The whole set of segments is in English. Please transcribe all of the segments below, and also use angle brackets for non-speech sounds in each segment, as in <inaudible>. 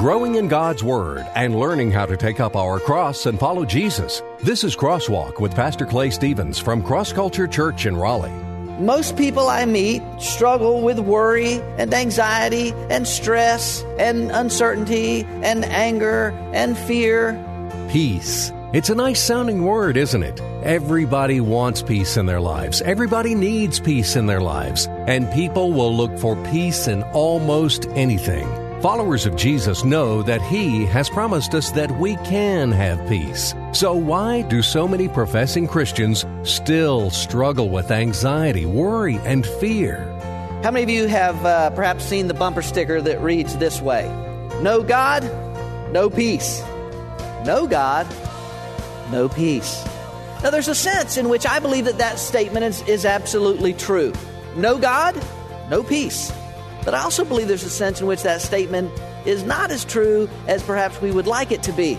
growing in God's Word, and learning how to take up our cross and follow Jesus. This is Crosswalk with Pastor Clay Stevens from Cross Culture Church in Raleigh. Most people I meet struggle with worry and anxiety and stress and uncertainty and anger and fear. Peace. It's a nice sounding word, isn't it? Everybody wants peace in their lives. Everybody needs peace in their lives. And people will look for peace in almost anything. Followers of Jesus know that He has promised us that we can have peace. So, why do so many professing Christians still struggle with anxiety, worry, and fear? How many of you have uh, perhaps seen the bumper sticker that reads this way No God, no peace. No God, no peace. Now, there's a sense in which I believe that that statement is, is absolutely true. No God, no peace. But I also believe there's a sense in which that statement is not as true as perhaps we would like it to be.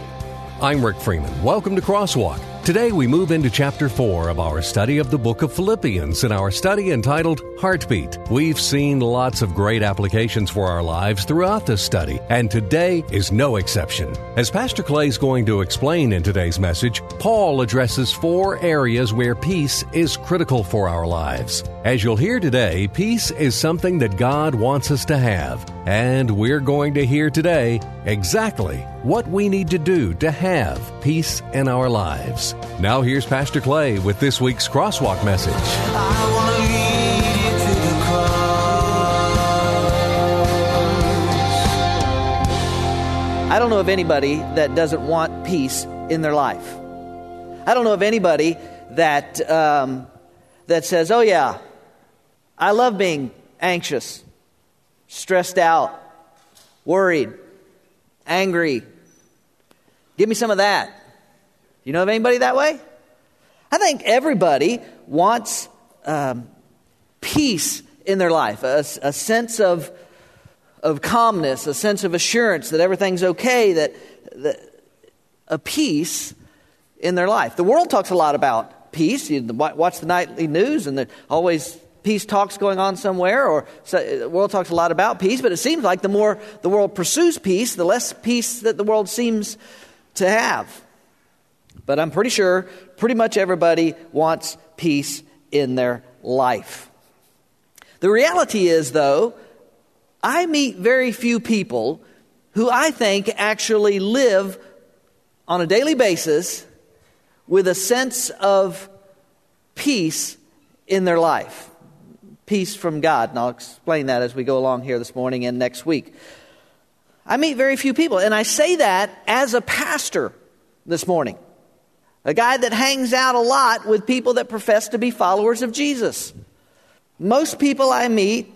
I'm Rick Freeman. Welcome to Crosswalk. Today we move into chapter 4 of our study of the book of Philippians in our study entitled Heartbeat. We've seen lots of great applications for our lives throughout this study, and today is no exception. As Pastor Clay is going to explain in today's message, Paul addresses four areas where peace is critical for our lives. As you'll hear today, peace is something that God wants us to have, and we're going to hear today exactly what we need to do to have peace in our lives. Now, here's Pastor Clay with this week's Crosswalk message. I don't know of anybody that doesn't want peace in their life. I don't know of anybody that, um, that says, oh, yeah, I love being anxious, stressed out, worried, angry. Give me some of that. You know of anybody that way? I think everybody wants um, peace in their life, a, a sense of, of calmness, a sense of assurance that everything's okay, that, that a peace in their life. The world talks a lot about peace. You watch the nightly news, and they're always peace talks going on somewhere, or the world talks a lot about peace, but it seems like the more the world pursues peace, the less peace that the world seems to have. But I'm pretty sure pretty much everybody wants peace in their life. The reality is, though, I meet very few people who I think actually live on a daily basis with a sense of peace in their life. Peace from God. And I'll explain that as we go along here this morning and next week. I meet very few people, and I say that as a pastor this morning. A guy that hangs out a lot with people that profess to be followers of Jesus. Most people I meet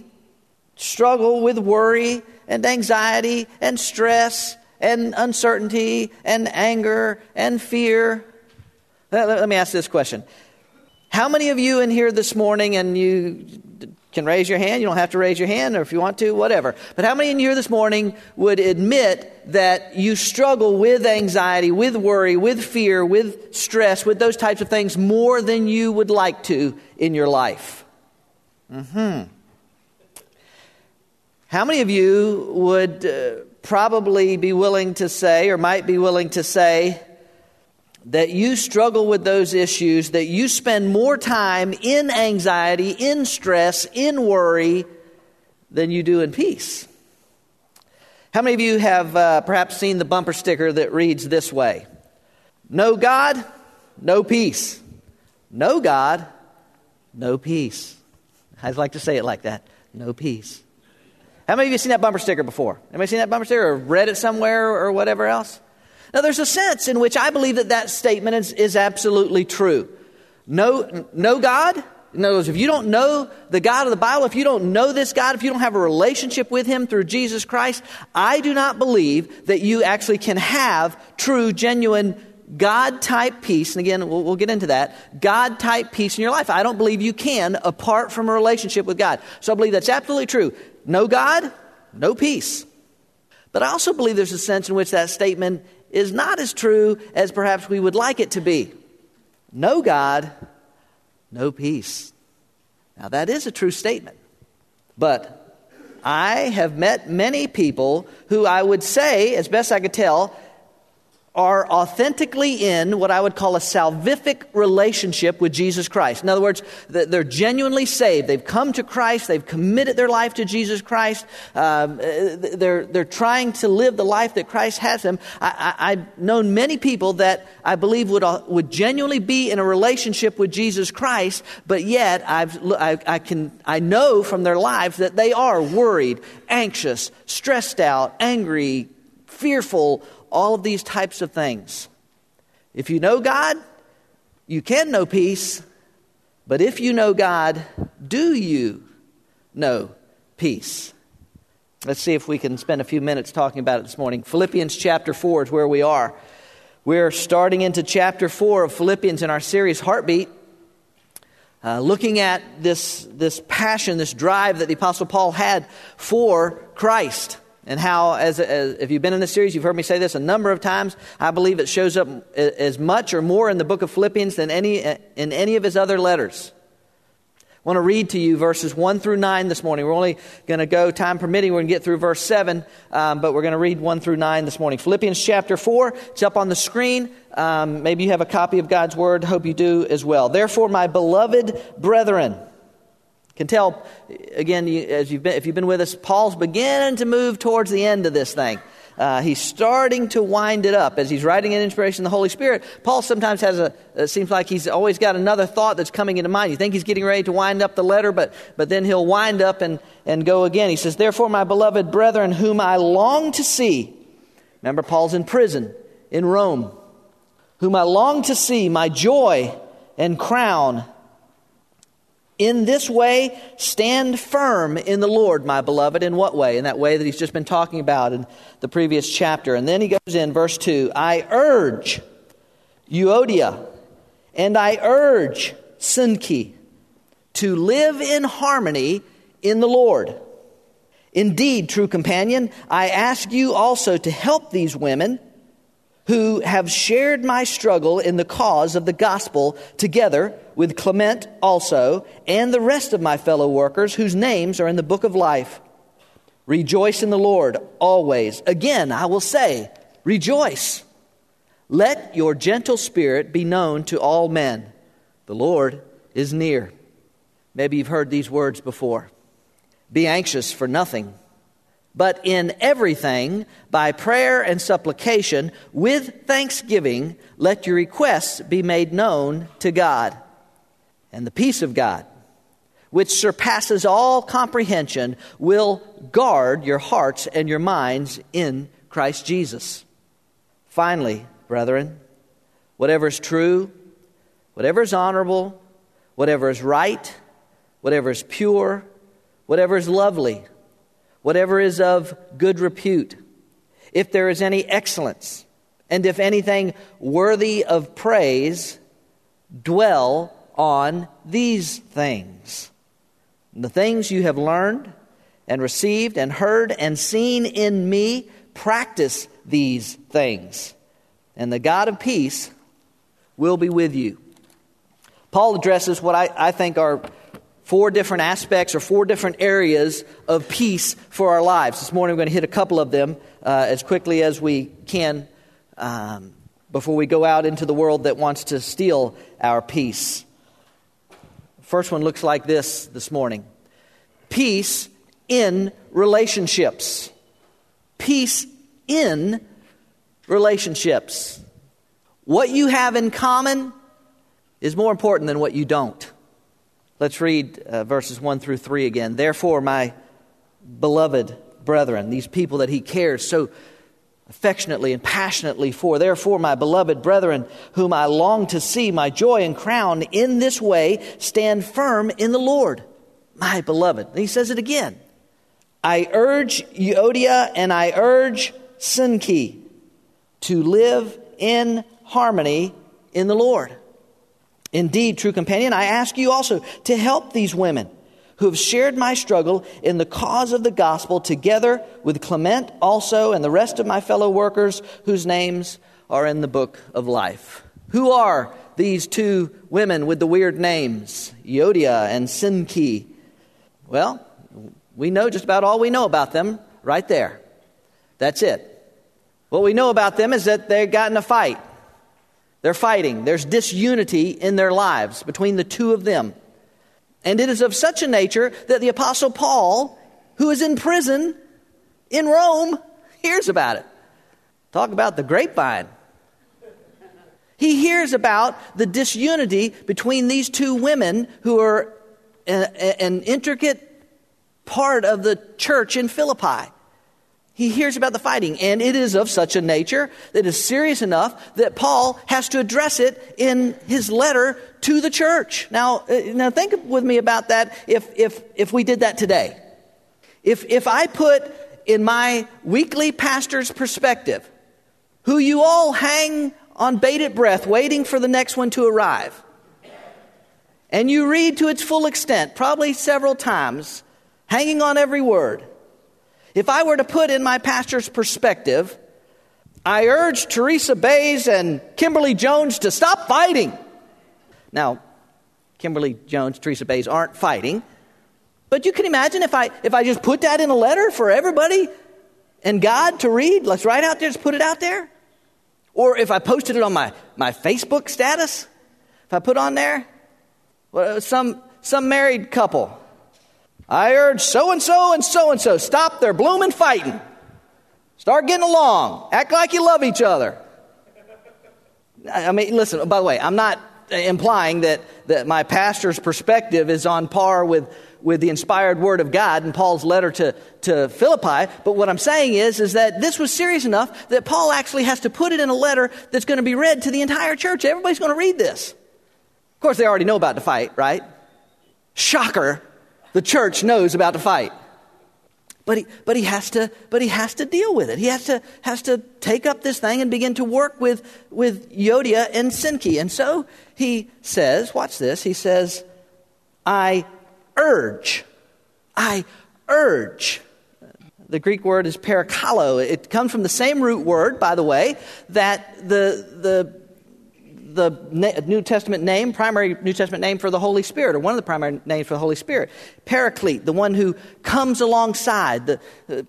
struggle with worry and anxiety and stress and uncertainty and anger and fear. Let, me ask this question How many of you in here this morning, and you can raise your hand. You don't have to raise your hand, or if you want to, whatever. But how many in here this morning would admit that you struggle with anxiety, with worry, with fear, with stress, with those types of things more than you would like to in your life? Hmm. How many of you would uh, probably be willing to say, or might be willing to say, that you struggle with those issues, that you spend more time in anxiety, in stress, in worry than you do in peace. How many of you have uh, perhaps seen the bumper sticker that reads this way No God, no peace. No God, no peace. I'd like to say it like that no peace. How many of you seen that bumper sticker before? Anybody seen that bumper sticker or read it somewhere or whatever else? Now, there's a sense in which I believe that that statement is, is absolutely true. No, no God. In other words, if you don't know the God of the Bible, if you don't know this God, if you don't have a relationship with Him through Jesus Christ, I do not believe that you actually can have true, genuine God type peace. And again, we'll, we'll, get into that. God type peace in your life. I don't believe you can apart from a relationship with God. So I believe that's absolutely true. No God, no peace. But I also believe there's a sense in which that statement is not as true as perhaps we would like it to be. No God, no peace. Now, that is a true statement. But I have met many people who I would say, as best I could tell, are authentically in what I would call a salvific relationship with Jesus Christ. In other words, they're genuinely saved. They've come to Christ. They've committed their life to Jesus Christ. Um, uh, they're, they're trying to live the life that Christ has them. I, have known many people that I believe would, uh, would genuinely be in a relationship with Jesus Christ, but yet I've, I, I, can, I know from their lives that they are worried, anxious, stressed out, angry, fearful, all of these types of things. If you know God, you can know peace, but if you know God, do you know peace? Let's see if we can spend a few minutes talking about it this morning. Philippians chapter 4 is where we are. We're starting into chapter 4 of Philippians in our series Heartbeat, uh, looking at this, this passion, this drive that the Apostle Paul had for Christ and how, as, as, if you've been in this series, you've heard me say this a number of times. I believe it shows up as much or more in the book of Philippians than any, in any of his other letters. I want to read to you verses 1 through 9 this morning. We're only going to go, time permitting, we're going to get through verse 7, um, but we're going to read 1 through 9 this morning. Philippians chapter 4, it's up on the screen. Um, maybe you have a copy of God's Word. Hope you do as well. Therefore, my beloved brethren, can tell, again, as you've been, if you've been with us, Paul's beginning to move towards the end of this thing. Uh, he's starting to wind it up as he's writing in inspiration of the Holy Spirit. Paul sometimes has a, it seems like he's always got another thought that's coming into mind. You think he's getting ready to wind up the letter, but, but then he'll wind up and, and go again. He says, Therefore, my beloved brethren, whom I long to see, remember, Paul's in prison in Rome, whom I long to see, my joy and crown. In this way, stand firm in the Lord, my beloved. In what way? In that way that he's just been talking about in the previous chapter. And then he goes in, verse 2 I urge Euodia and I urge Syntyche to live in harmony in the Lord. Indeed, true companion, I ask you also to help these women who have shared my struggle in the cause of the gospel together with Clement also and the rest of my fellow workers whose names are in the book of life. Rejoice in the Lord always. Again, I will say, rejoice. Let your gentle spirit be known to all men. The Lord is near. Maybe you've heard these words before. Be anxious for nothing but in everything, by prayer and supplication, with thanksgiving, let your requests be made known to God. And the peace of God, which surpasses all comprehension, will guard your hearts and your minds in Christ Jesus. Finally, brethren, whatever is true, whatever is honorable, whatever is right, whatever is pure, whatever is lovely, whatever is of good repute, if there is any excellence, and if anything worthy of praise, dwell on these things. The things you have learned and received and heard and seen in me, practice these things. And the God of peace will be with you. Paul addresses what I, I think are four different aspects or four different areas of peace for our lives. This morning we're going to hit a couple of them uh, as quickly as we can um, before we go out into the world that wants to steal our peace. First one looks like this this morning peace in relationships. Peace in relationships. What you have in common is more important than what you don't. Let's read uh, verses 1 through 3 again. Therefore, my beloved brethren, these people that he cares so affectionately and passionately for, therefore, my beloved brethren, whom I long to see, my joy and crown, in this way stand firm in the Lord, my beloved. And he says it again. I urge Euodia and I urge Syntyche to live in harmony in the Lord. Indeed, true companion, I ask you also to help these women who have shared my struggle in the cause of the gospel together with Clement also and the rest of my fellow workers whose names are in the book of life. Who are these two women with the weird names, Euodia and Syntyche? Well, We know just about all we know about them right there. That's it. What we know about them is that they got in a fight. They're fighting. There's disunity in their lives between the two of them. And it is of such a nature that the Apostle Paul, who is in prison in Rome, <laughs> hears about it. Talk about the grapevine. He hears about the disunity between these two women who are an intricate part of the church in Philippi. He hears about the fighting, and it is of such a nature that is serious enough that Paul has to address it in his letter to the church. Now, uh, now think with me about that if, if, if we did that today. If, if I put in my weekly pastor's perspective, who you all hang on bated breath, waiting for the next one to arrive, and you read to its full extent, probably several times, hanging on every word, if I were to put in my pastor's perspective, I urge Teresa Bays and Kimberly Jones to stop fighting. Now, Kimberly Jones, Teresa Bays aren't fighting, but you can imagine if I if I just put that in a letter for everybody and God to read, let's write out there, just put it out there. Or if I posted it on my, my Facebook status, if I put on there, well, some some married couple I urge so and so and so and so stop their blooming fighting. Start getting along. Act like you love each other. I mean, listen, by the way, I'm not implying that, that my pastor's perspective is on par with, with the inspired word of God in Paul's letter to, to Philippi. But what I'm saying is, is that this was serious enough that Paul actually has to put it in a letter that's going to be read to the entire church. Everybody's going to read this. Of course, they already know about the fight, right? Shocker the church knows about the fight. But he, but he has to but he has to deal with it. He has to has to take up this thing and begin to work with with Euodia and Syntyche. And so he says, watch this. He says, I urge. I urge. The Greek word is parakalo. It comes from the same root word, by the way, that the the the New Testament name, primary New Testament name for the Holy Spirit, or one of the primary names for the Holy Spirit. Paraclete, the one who comes alongside, the,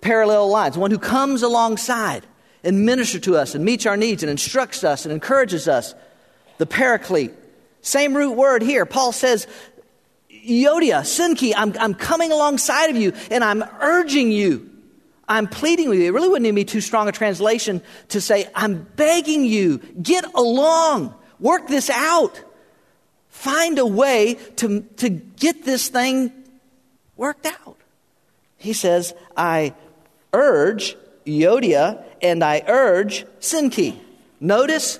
parallel lines, the one who comes alongside and ministers to us and meets our needs and instructs us and encourages us. The paraclete. Same root word here. Paul says, Euodia, Syntyche, I'm, I'm coming alongside of you and I'm urging you. I'm pleading with you. It really wouldn't even be too strong a translation to say, I'm begging you, get along. Work this out. Find a way to, to get this thing worked out. He says, I urge Euodia and I urge Syntyche. Notice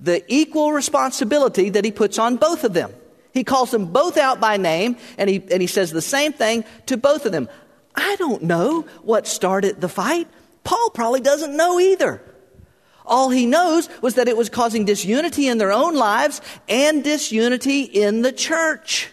the equal responsibility that he puts on both of them. He calls them both out by name and he, and he says the same thing to both of them. I don't know what started the fight. Paul probably doesn't know either. All he knows was that it was causing disunity in their own lives and disunity in the church.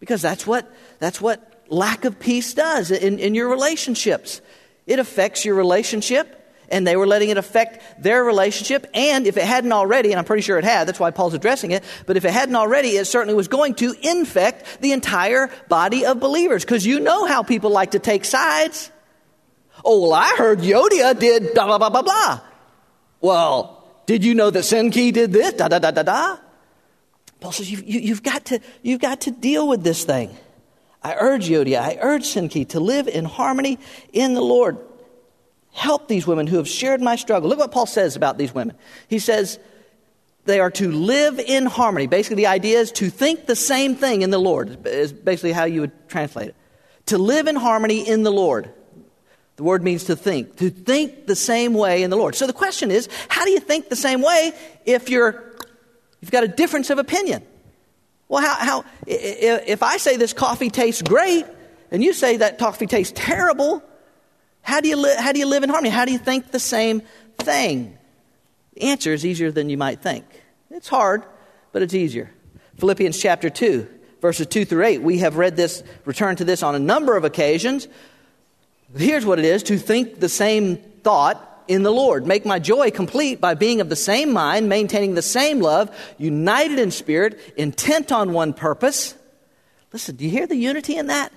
Because that's what, that's what lack of peace does in, in your relationships. It affects your relationship, and they were letting it affect their relationship. And if it hadn't already, and I'm pretty sure it had, that's why Paul's addressing it, but if it hadn't already, it certainly was going to infect the entire body of believers. Because you know how people like to take sides. Oh, well, I heard Euodia did blah, blah, blah, blah, blah. Well, did you know that Syntyche did this? Da da da da da. Paul says you, you, you've got to you've got to deal with this thing. I urge Euodia, I urge Syntyche to live in harmony in the Lord. Help these women who have shared my struggle. Look what Paul says about these women. He says they are to live in harmony. Basically, the idea is to think the same thing in the Lord, is basically how you would translate it. To live in harmony in the Lord. The word means to think, to think the same way in the Lord. So the question is, how do you think the same way if you're, you've got a difference of opinion? Well, how, how if I say this coffee tastes great and you say that coffee tastes terrible, how do you, li- how do you live in harmony? How do you think the same thing? The answer is easier than you might think. It's hard, but it's easier. Philippians chapter 2, verses 2 through 8. We have read this, returned to this on a number of occasions. Here's what it is to think the same thought in the Lord. Make my joy complete by being of the same mind, maintaining the same love, united in spirit, intent on one purpose. Listen, do you hear the unity in that?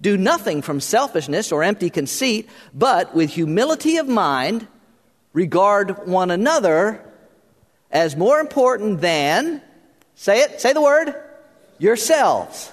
Do nothing from selfishness or empty conceit, but with humility of mind, regard one another as more important than, say it, say the word, yourselves.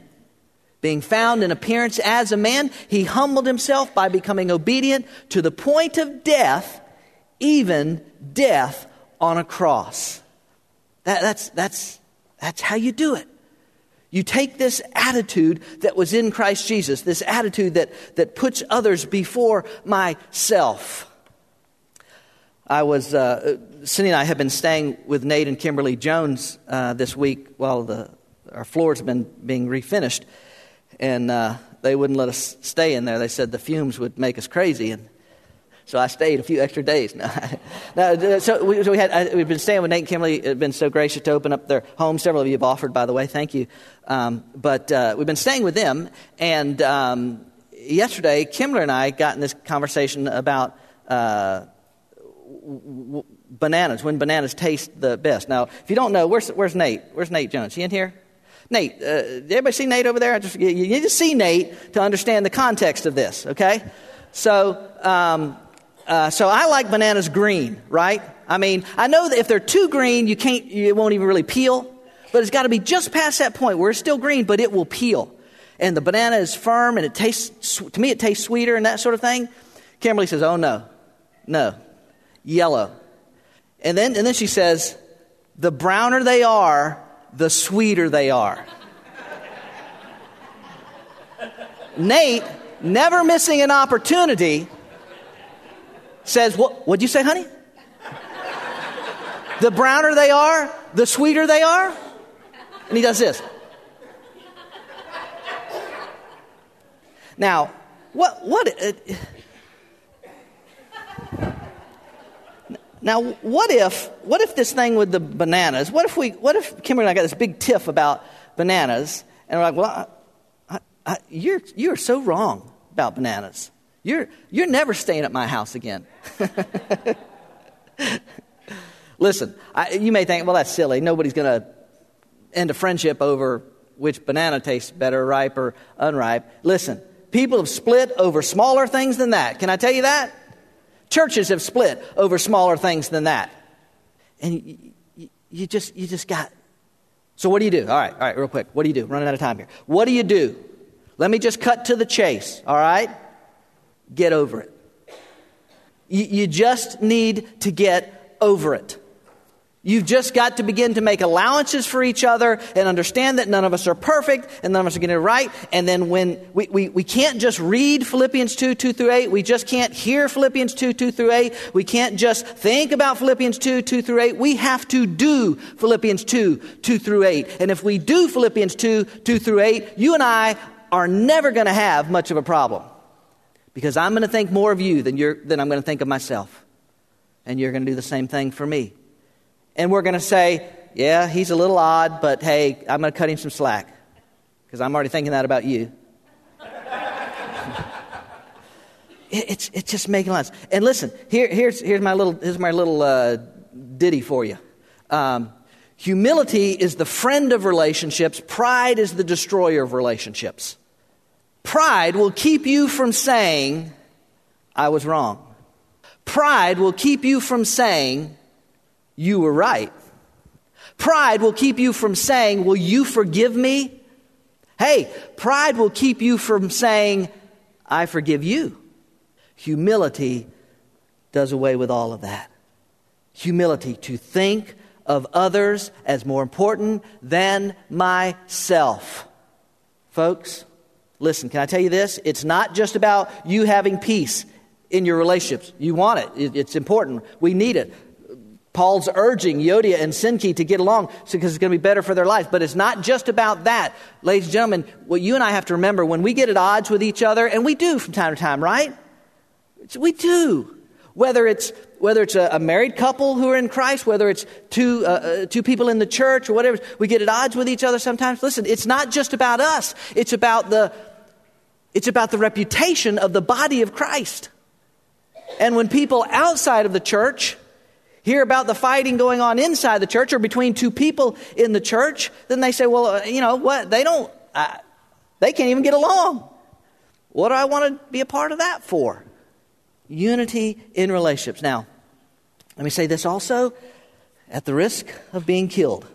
Being found in appearance as a man, he humbled himself by becoming obedient to the point of death, even death on a cross. That, that's, that's, that's how you do it. You take this attitude that was in Christ Jesus, this attitude that, that puts others before myself. I was, uh, Cindy and I have been staying with Nate and Kimberly Jones uh, this week while the, our floors been being refinished. And uh, they wouldn't let us stay in there. They said the fumes would make us crazy. And so I stayed a few extra days. <laughs> no, no, so we, so we had, we've been staying with Nate and Kimberly. Have been so gracious to open up their home. Several of you have offered, by the way. Thank you. Um, but uh, we've been staying with them. And um, yesterday, Kimberly and I got in this conversation about uh, w- bananas, when bananas taste the best. Now, if you don't know, where's, where's Nate? Where's Nate Jones? He in here? Nate, uh, did everybody see Nate over there? I just, you need to see Nate to understand the context of this, okay? So, um, uh, so I like bananas green, right? I mean, I know that if they're too green, you can't, it won't even really peel. But it's got to be just past that point where it's still green, but it will peel. And the banana is firm and it tastes, to me, it tastes sweeter and that sort of thing. Kimberly says, Oh, no, no, yellow. And then, and then she says, The browner they are, the sweeter they are. Nate, never missing an opportunity, says, what, What'd you say, honey? The browner they are, the sweeter they are. And he does this. Now, what, what, uh, now, what if, what if this thing with the bananas, what if we, what if Kimberly and I got this big tiff about bananas, and we're like, well, I, I, you're, you're so wrong about bananas. You're, you're never staying at my house again. <laughs> Listen, I, you may think, well, that's silly. Nobody's going to end a friendship over which banana tastes better, ripe or unripe. Listen, people have split over smaller things than that. Can I tell you that? Churches have split over smaller things than that. And you, you, just, you just got. So, what do you do? All right, all right, real quick. What do you do? Running out of time here. What do you do? Let me just cut to the chase, all right? Get over it. You, you just need to get over it. You've just got to begin to make allowances for each other and understand that none of us are perfect and none of us are getting it right. And then when we, we, we can't just read Philippians 2, 2 through 8, we just can't hear Philippians 2, 2 through 8, we can't just think about Philippians 2, 2 through 8, we have to do Philippians 2, 2 through 8. And if we do Philippians 2, 2 through 8, you and I are never going to have much of a problem. Because I'm going to think more of you than, you're, than I'm going to think of myself. And you're going to do the same thing for me. And we're going to say, yeah, he's a little odd, but hey, I'm going to cut him some slack. Because I'm already thinking that about you. <laughs> it, it's, it's just making sense. And listen, here, here's, here's my little, here's my little uh, ditty for you. Um, humility is the friend of relationships, pride is the destroyer of relationships. Pride will keep you from saying, I was wrong. Pride will keep you from saying, you were right. Pride will keep you from saying, Will you forgive me? Hey, pride will keep you from saying, I forgive you. Humility does away with all of that. Humility to think of others as more important than myself. Folks, Listen, can I tell you this? It's not just about you having peace in your relationships. You want it, it's important. We need it. Paul's urging Euodia and Syntyche to get along because it's going to be better for their lives. But it's not just about that. Ladies and gentlemen, what you and I have to remember when we get at odds with each other, and we do from time to time, right? We do. Whether it's, whether it's a, a married couple who are in Christ, whether it's two, uh, uh, two people in the church or whatever, we get at odds with each other sometimes. Listen, it's not just about us. It's about the, it's about the reputation of the body of Christ. And when people outside of the church hear about the fighting going on inside the church or between two people in the church, then they say, well, uh, you know what? They don't, uh, they can't even get along. What do I want to be a part of that for? Unity in relationships. Now, let me say this also at the risk of being killed.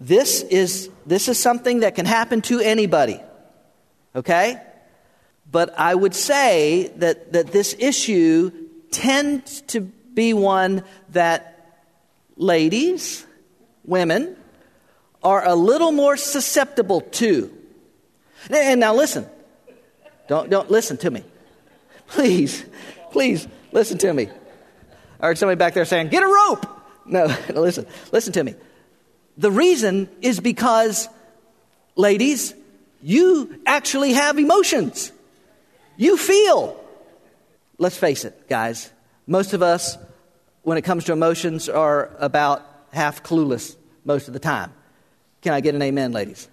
This is, this is something that can happen to anybody. Okay? But I would say that, that this issue tends to be one that ladies, women, are a little more susceptible to. And now listen. Don't, don't listen to me. Please, please listen to me. I heard somebody back there saying, Get a rope. No, <laughs> listen, listen to me. The reason is because, ladies, you actually have emotions. You feel. Let's face it, guys. Most of us, when it comes to emotions, are about half clueless most of the time. Can I get an amen, ladies?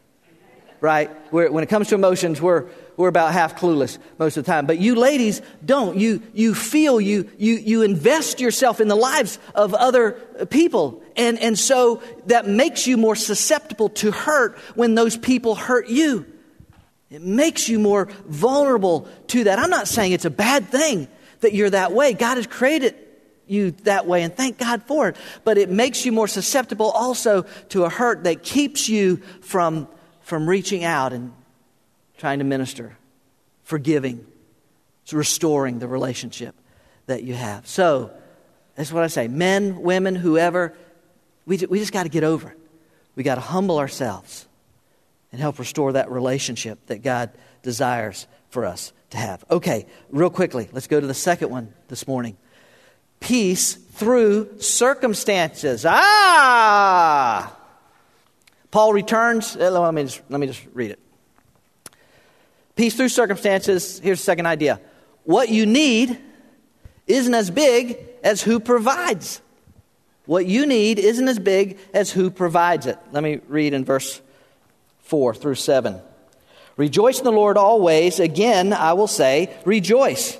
Right? We're, when it comes to emotions, we're, we're about half clueless most of the time. But you ladies don't. You, you feel, you, you, you invest yourself in the lives of other people. And, and so that makes you more susceptible to hurt when those people hurt you. It makes you more vulnerable to that. I'm not saying it's a bad thing that you're that way. God has created you that way, and thank God for it. But it makes you more susceptible also to a hurt that keeps you from, from reaching out and trying to minister, forgiving, restoring the relationship that you have. So, that's what I say. Men, women, whoever, we, we just got to get over it. We got to humble ourselves and help restore that relationship that God desires for us to have. Okay, real quickly, let's go to the second one this morning peace through circumstances. Ah! Paul returns. Uh, let me just, let me just read it. Peace through circumstances. Here's the second idea. What you need isn't as big as who provides. What you need isn't as big as who provides it. Let me read in verse 4 through 7. Rejoice in the Lord always. Again, I will say, rejoice.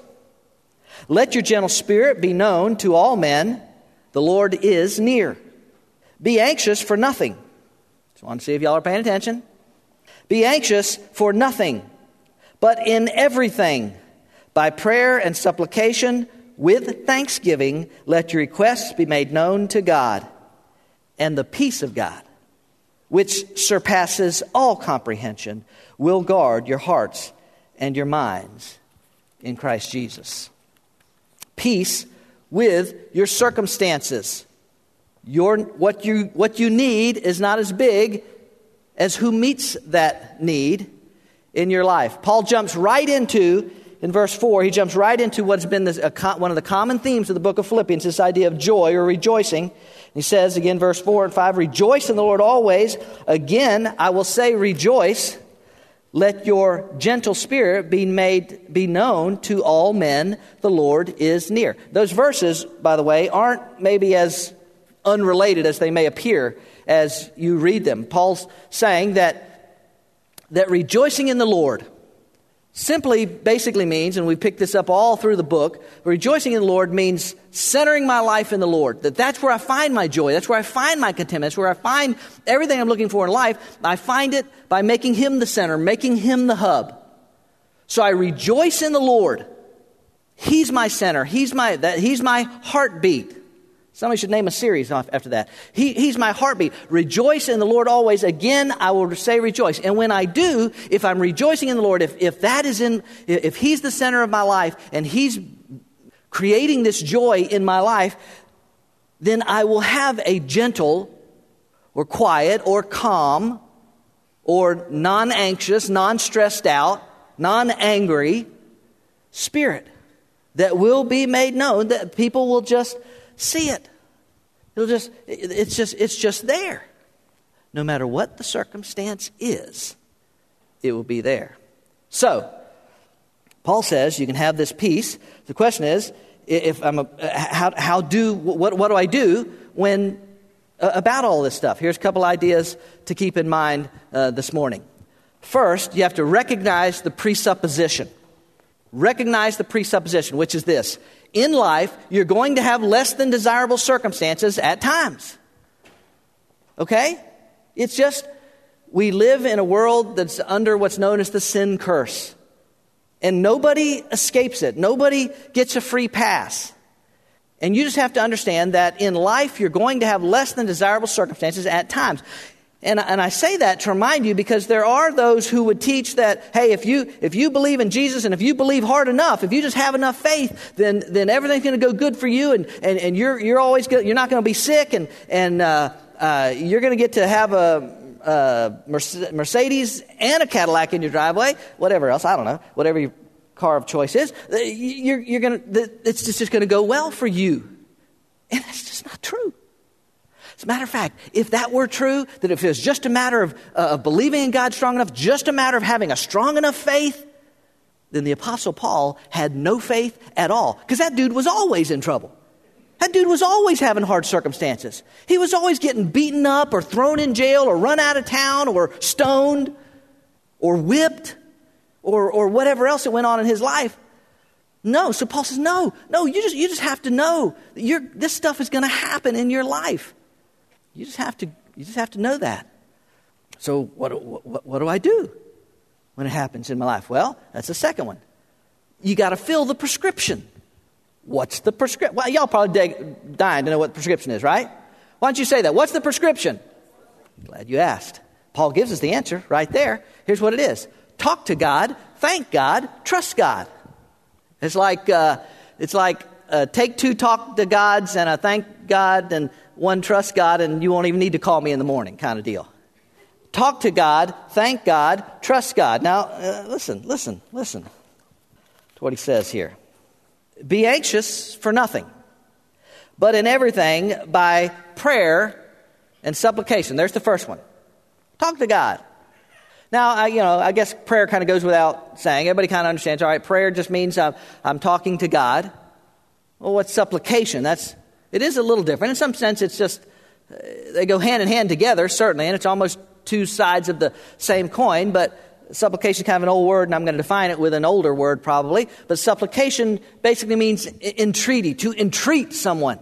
Let your gentle spirit be known to all men. The Lord is near. Be anxious for nothing. Just want to see if y'all are paying attention. Be anxious for nothing, but in everything, by prayer and supplication, with thanksgiving, let your requests be made known to God. And the peace of God, which surpasses all comprehension, will guard your hearts and your minds in Christ Jesus. Peace with your circumstances. Your, what, you, what you need is not as big as who meets that need in your life. Paul jumps right into, in verse 4, he jumps right into what's been this, one of the common themes of the book of Philippians, this idea of joy or rejoicing. He says again, verse 4 and 5, Rejoice in the Lord always. Again, I will say, Rejoice. Let your gentle spirit be made be known to all men. The Lord is near. Those verses, by the way, aren't maybe as unrelated as they may appear as you read them. Paul's saying that that rejoicing in the Lord simply basically means, and we pick this up all through the book, rejoicing in the Lord means centering my life in the Lord. That that's where I find my joy. That's where I find my contentment. That's where I find everything I'm looking for in life. I find it by making Him the center, making Him the hub. So I rejoice in the Lord. He's my center. He's my, that, he's my heartbeat. Somebody should name a series after that. He, he's my heartbeat. Rejoice in the Lord always. Again, I will say rejoice. And when I do, if I'm rejoicing in the Lord, if, if that is in, if He's the center of my life and He's creating this joy in my life, then I will have a gentle or quiet or calm or non anxious, non stressed out, non angry spirit that will be made known that people will just see it. It'll just, it's just, it's just there. No matter what the circumstance is, it will be there. So, Paul says you can have this peace. The question is, if I'm a, how, how do, what, what do I do when, uh, about all this stuff? Here's a couple ideas to keep in mind uh, this morning. First, you have to recognize the presupposition. Recognize the presupposition, which is this in life, you're going to have less than desirable circumstances at times. Okay? It's just, we live in a world that's under what's known as the sin curse. And nobody escapes it, nobody gets a free pass. And you just have to understand that in life, you're going to have less than desirable circumstances at times. And, and I say that to remind you because there are those who would teach that, hey, if you, if you believe in Jesus and if you believe hard enough, if you just have enough faith, then, then everything's going to go good for you and, and, and you're, you're always go, you're not going to be sick and, and uh, uh, you're going to get to have a, a Mercedes and a Cadillac in your driveway, whatever else, I don't know, whatever your car of choice is, you're, you're to, it's just, just going to go well for you. And that's just not true. As a matter of fact, if that were true, that if it was just a matter of, uh, of believing in God strong enough, just a matter of having a strong enough faith, then the Apostle Paul had no faith at all. Because that dude was always in trouble. That dude was always having hard circumstances. He was always getting beaten up or thrown in jail or run out of town or stoned or whipped or, or whatever else that went on in his life. No. So Paul says, no, no, you just, you just have to know that this stuff is going to happen in your life. You just have to, you just have to know that. So, what, what, what do I do when it happens in my life? Well, that's the second one. You got to fill the prescription. What's the prescription? Well, y'all probably dying to know what the prescription is, right? Why don't you say that? What's the prescription? Glad you asked. Paul gives us the answer right there. Here's what it is talk to God, thank God, trust God. It's like, uh, it's like uh, take two talk to gods and a thank God and one trust God and you won't even need to call me in the morning kind of deal. Talk to God, thank God, trust God. Now, uh, listen, listen, listen to what he says here. Be anxious for nothing, but in everything by prayer and supplication. There's the first one. Talk to God. Now, I, you know, I guess prayer kind of goes without saying. Everybody kind of understands. All right, prayer just means I'm, I'm talking to God. Well, what's supplication? That's it is a little different. In some sense, it's just, uh, they go hand in hand together, certainly, and it's almost two sides of the same coin, but supplication is kind of an old word, and I'm going to define it with an older word probably. But supplication basically means entreaty, to entreat someone,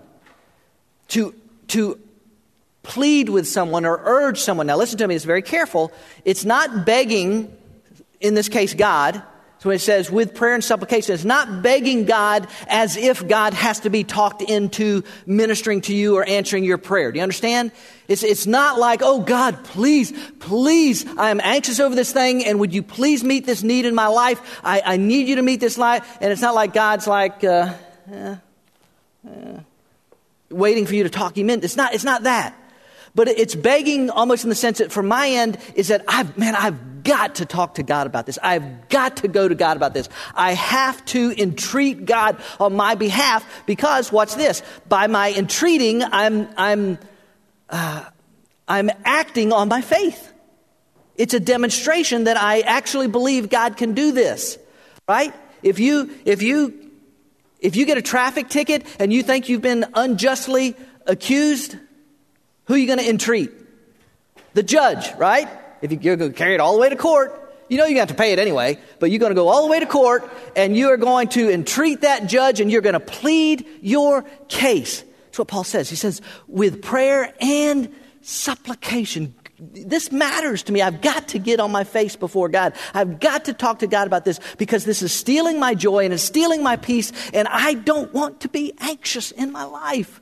to, to plead with someone or urge someone. Now, listen to me, it's very careful. It's not begging, in this case, God. So it says, with prayer and supplication, it's not begging God as if God has to be talked into ministering to you or answering your prayer. Do you understand? It's, it's not like, oh God, please, please, I am anxious over this thing and would you please meet this need in my life? I, I need you to meet this life. And it's not like God's like, uh, eh, eh, waiting for you to talk him in. It's not, it's not that. But it's begging almost in the sense that from my end is that I've, man, I've got to talk to God about this. I've got to go to God about this. I have to entreat God on my behalf because watch this. By my entreating, I'm, I'm, uh, I'm acting on my faith. It's a demonstration that I actually believe God can do this, right? If you, if you, if you get a traffic ticket and you think you've been unjustly accused, who are you going to entreat? The judge, right? If you're going to carry it all the way to court, you know to have to pay it anyway, but you're going to go all the way to court and you are going to entreat that judge and you're going to plead your case. That's what Paul says. He says, with prayer and supplication. This matters to me. I've got to get on my face before God. I've got to talk to God about this because this is stealing my joy and it's stealing my peace, and I don't want to be anxious in my life.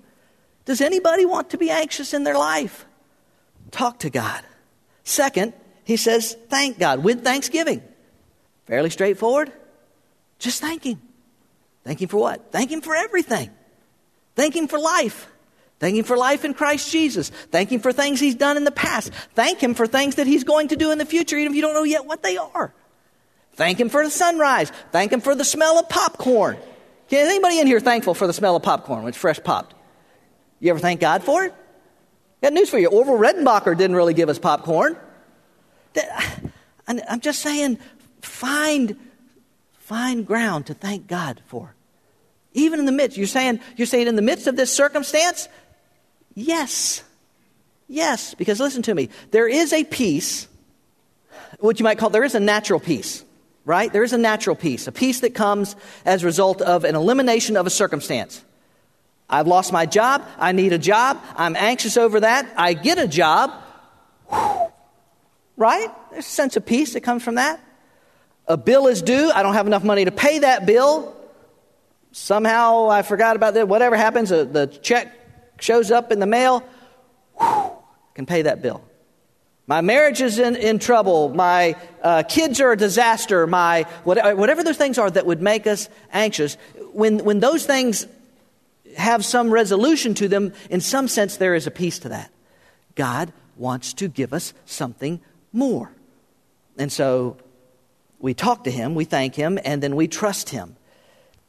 Does anybody want to be anxious in their life? Talk to God. Second, he says, thank God with thanksgiving. Fairly straightforward. Just thank Him. Thank Him for what? Thank Him for everything. Thank Him for life. Thank Him for life in Christ Jesus. Thank Him for things He's done in the past. Thank Him for things that He's going to do in the future, even if you don't know yet what they are. Thank Him for the sunrise. Thank Him for the smell of popcorn. Is anybody in here thankful for the smell of popcorn when it's fresh popped? You ever thank God for it? Got news for you. Orville Redenbacher didn't really give us popcorn. I'm just saying, find, find ground to thank God for. Even in the midst, you're saying, you're saying in the midst of this circumstance? Yes. Yes, because listen to me. There is a peace, what you might call, there is a natural peace, right? There is a natural peace, a peace that comes as a result of an elimination of a circumstance. I've lost my job. I need a job. I'm anxious over that. I get a job. Whew. Right? There's a sense of peace that comes from that. A bill is due. I don't have enough money to pay that bill. Somehow I forgot about that. Whatever happens, the check shows up in the mail. Can pay that bill. My marriage is in, in trouble. My uh, kids are a disaster. My whatever, whatever those things are that would make us anxious. When, when those things have some resolution to them, in some sense, there is a peace to that. God wants to give us something more. And so we talk to Him, we thank Him, and then we trust Him.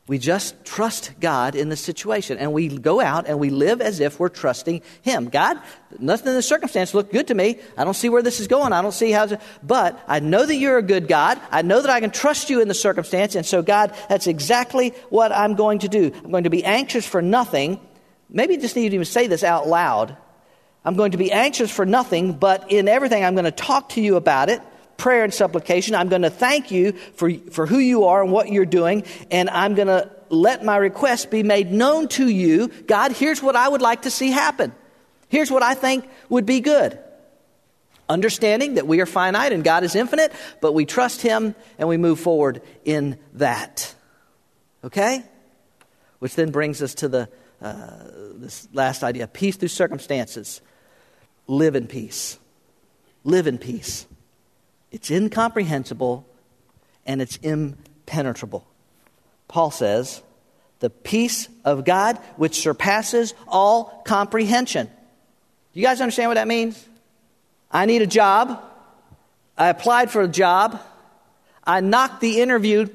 We just trust God in the situation. And we go out and we live as if we're trusting Him. God, nothing in the circumstance looked good to me. I don't see where this is going. I don't see how to. But I know that you're a good God. I know that I can trust you in the circumstance. And so, God, that's exactly what I'm going to do. I'm going to be anxious for nothing. Maybe you just need to even say this out loud. I'm going to be anxious for nothing, but in everything, I'm going to talk to you about it prayer and supplication. I'm going to thank you for, for who you are and what you're doing, and I'm going to let my request be made known to you. God, here's what I would like to see happen. Here's what I think would be good. Understanding that we are finite and God is infinite, but we trust Him and we move forward in that. Okay? Which then brings us to the uh, this last idea peace through circumstances. Live in peace. Live in peace. It's incomprehensible and it's impenetrable. Paul says, the peace of God which surpasses all comprehension. Do you guys understand what that means? I need a job. I applied for a job. I knocked the interview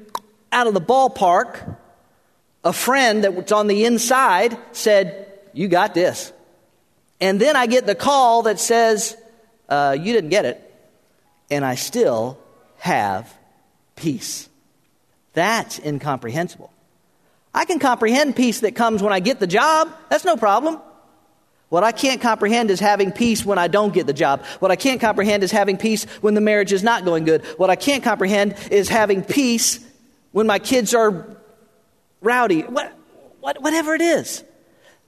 out of the ballpark. A friend that was on the inside said, You got this. And then I get the call that says, uh, You didn't get it and I still have peace. That's incomprehensible. I can comprehend peace that comes when I get the job. That's no problem. What I can't comprehend is having peace when I don't get the job. What I can't comprehend is having peace when the marriage is not going good. What I can't comprehend is having peace when my kids are rowdy. What, what, whatever it is.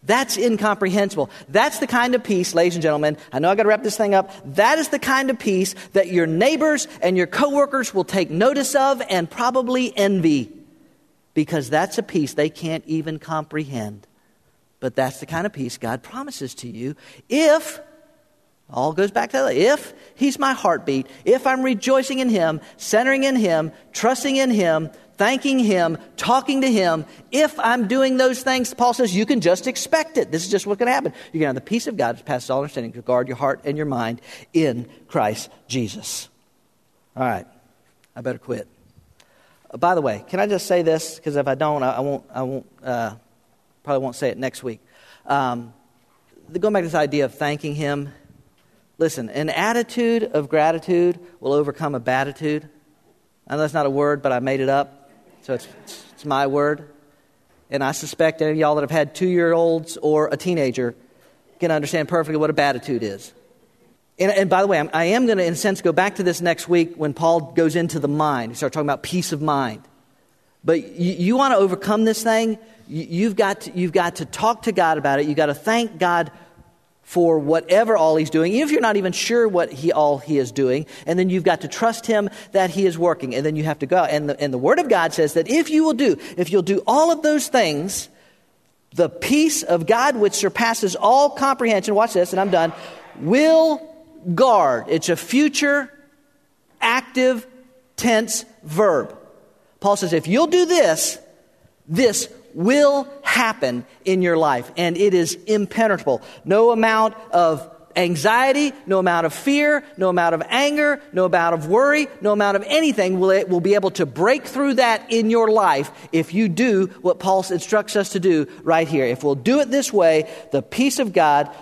That's incomprehensible. That's the kind of peace, ladies and gentlemen. I know I got to wrap this thing up. That is the kind of peace that your neighbors and your coworkers will take notice of and probably envy because that's a peace they can't even comprehend. But that's the kind of peace God promises to you if all goes back to that. If He's my heartbeat, if I'm rejoicing in Him, centering in Him, trusting in Him, thanking Him, talking to Him. If I'm doing those things, Paul says, you can just expect it. This is just what's going to happen. You're going to have the peace of God that passes all understanding to guard your heart and your mind in Christ Jesus. All right, I better quit. Uh, by the way, can I just say this? Because if I don't, I, I won't. I won't. Uh, probably won't say it next week. Um, going back to this idea of thanking Him. Listen, an attitude of gratitude will overcome a batitude. I know that's not a word, but I made it up. So it's, it's my word. And I suspect any of y'all that have had two year olds or a teenager can understand perfectly what a beatitude is. And, and by the way, I'm, I am going to, in a sense, go back to this next week when Paul goes into the mind. He starts talking about peace of mind. But you, you want to overcome this thing, you, you've, got to, you've got to talk to God about it. You've got to thank God for whatever all he's doing, even if you're not even sure what he all he is doing, and then you've got to trust him that he is working, and then you have to go. And the, and the word of God says that if you will do, if you'll do all of those things, the peace of God which surpasses all comprehension, watch this, and I'm done, will guard. It's a future active tense verb. Paul says, if you'll do this, this will happen in your life, and it is impenetrable. No amount of anxiety, no amount of fear, no amount of anger, no amount of worry, no amount of anything will, it will be able to break through that in your life if you do what Paul instructs us to do right here. If we'll do it this way, the peace of God,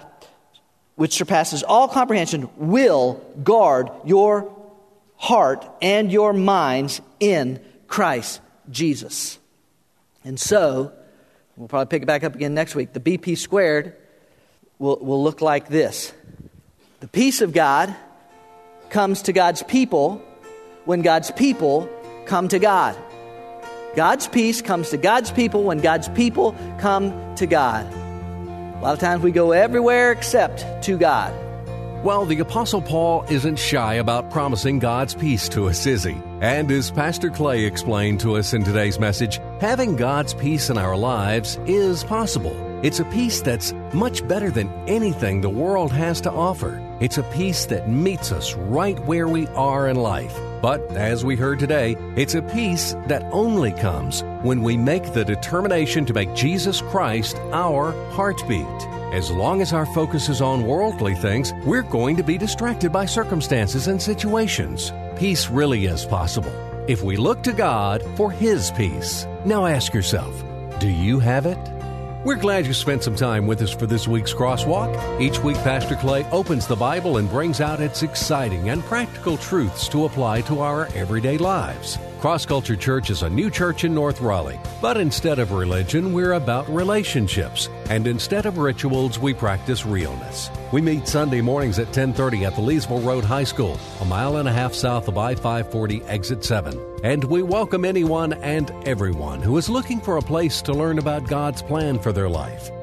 which surpasses all comprehension, will guard your heart and your minds in Christ Jesus. And so, we'll probably pick it back up again next week. The BP squared will, will look like this The peace of God comes to God's people when God's people come to God. God's peace comes to God's people when God's people come to God. A lot of times we go everywhere except to God. Well, the Apostle Paul isn't shy about promising God's peace to us, is he? And as Pastor Clay explained to us in today's message, having God's peace in our lives is possible. It's a peace that's much better than anything the world has to offer. It's a peace that meets us right where we are in life. But as we heard today, it's a peace that only comes when we make the determination to make Jesus Christ our heartbeat. As long as our focus is on worldly things, we're going to be distracted by circumstances and situations. Peace really is possible if we look to God for His peace. Now ask yourself do you have it? We're glad you spent some time with us for this week's Crosswalk. Each week, Pastor Clay opens the Bible and brings out its exciting and practical truths to apply to our everyday lives. Cross Culture Church is a new church in North Raleigh, but instead of religion, we're about relationships, and instead of rituals, we practice realness. We meet Sunday mornings at 10:30 at the Leesville Road High School, a mile and a half south of I-540 exit 7. And we welcome anyone and everyone who is looking for a place to learn about God's plan for their life.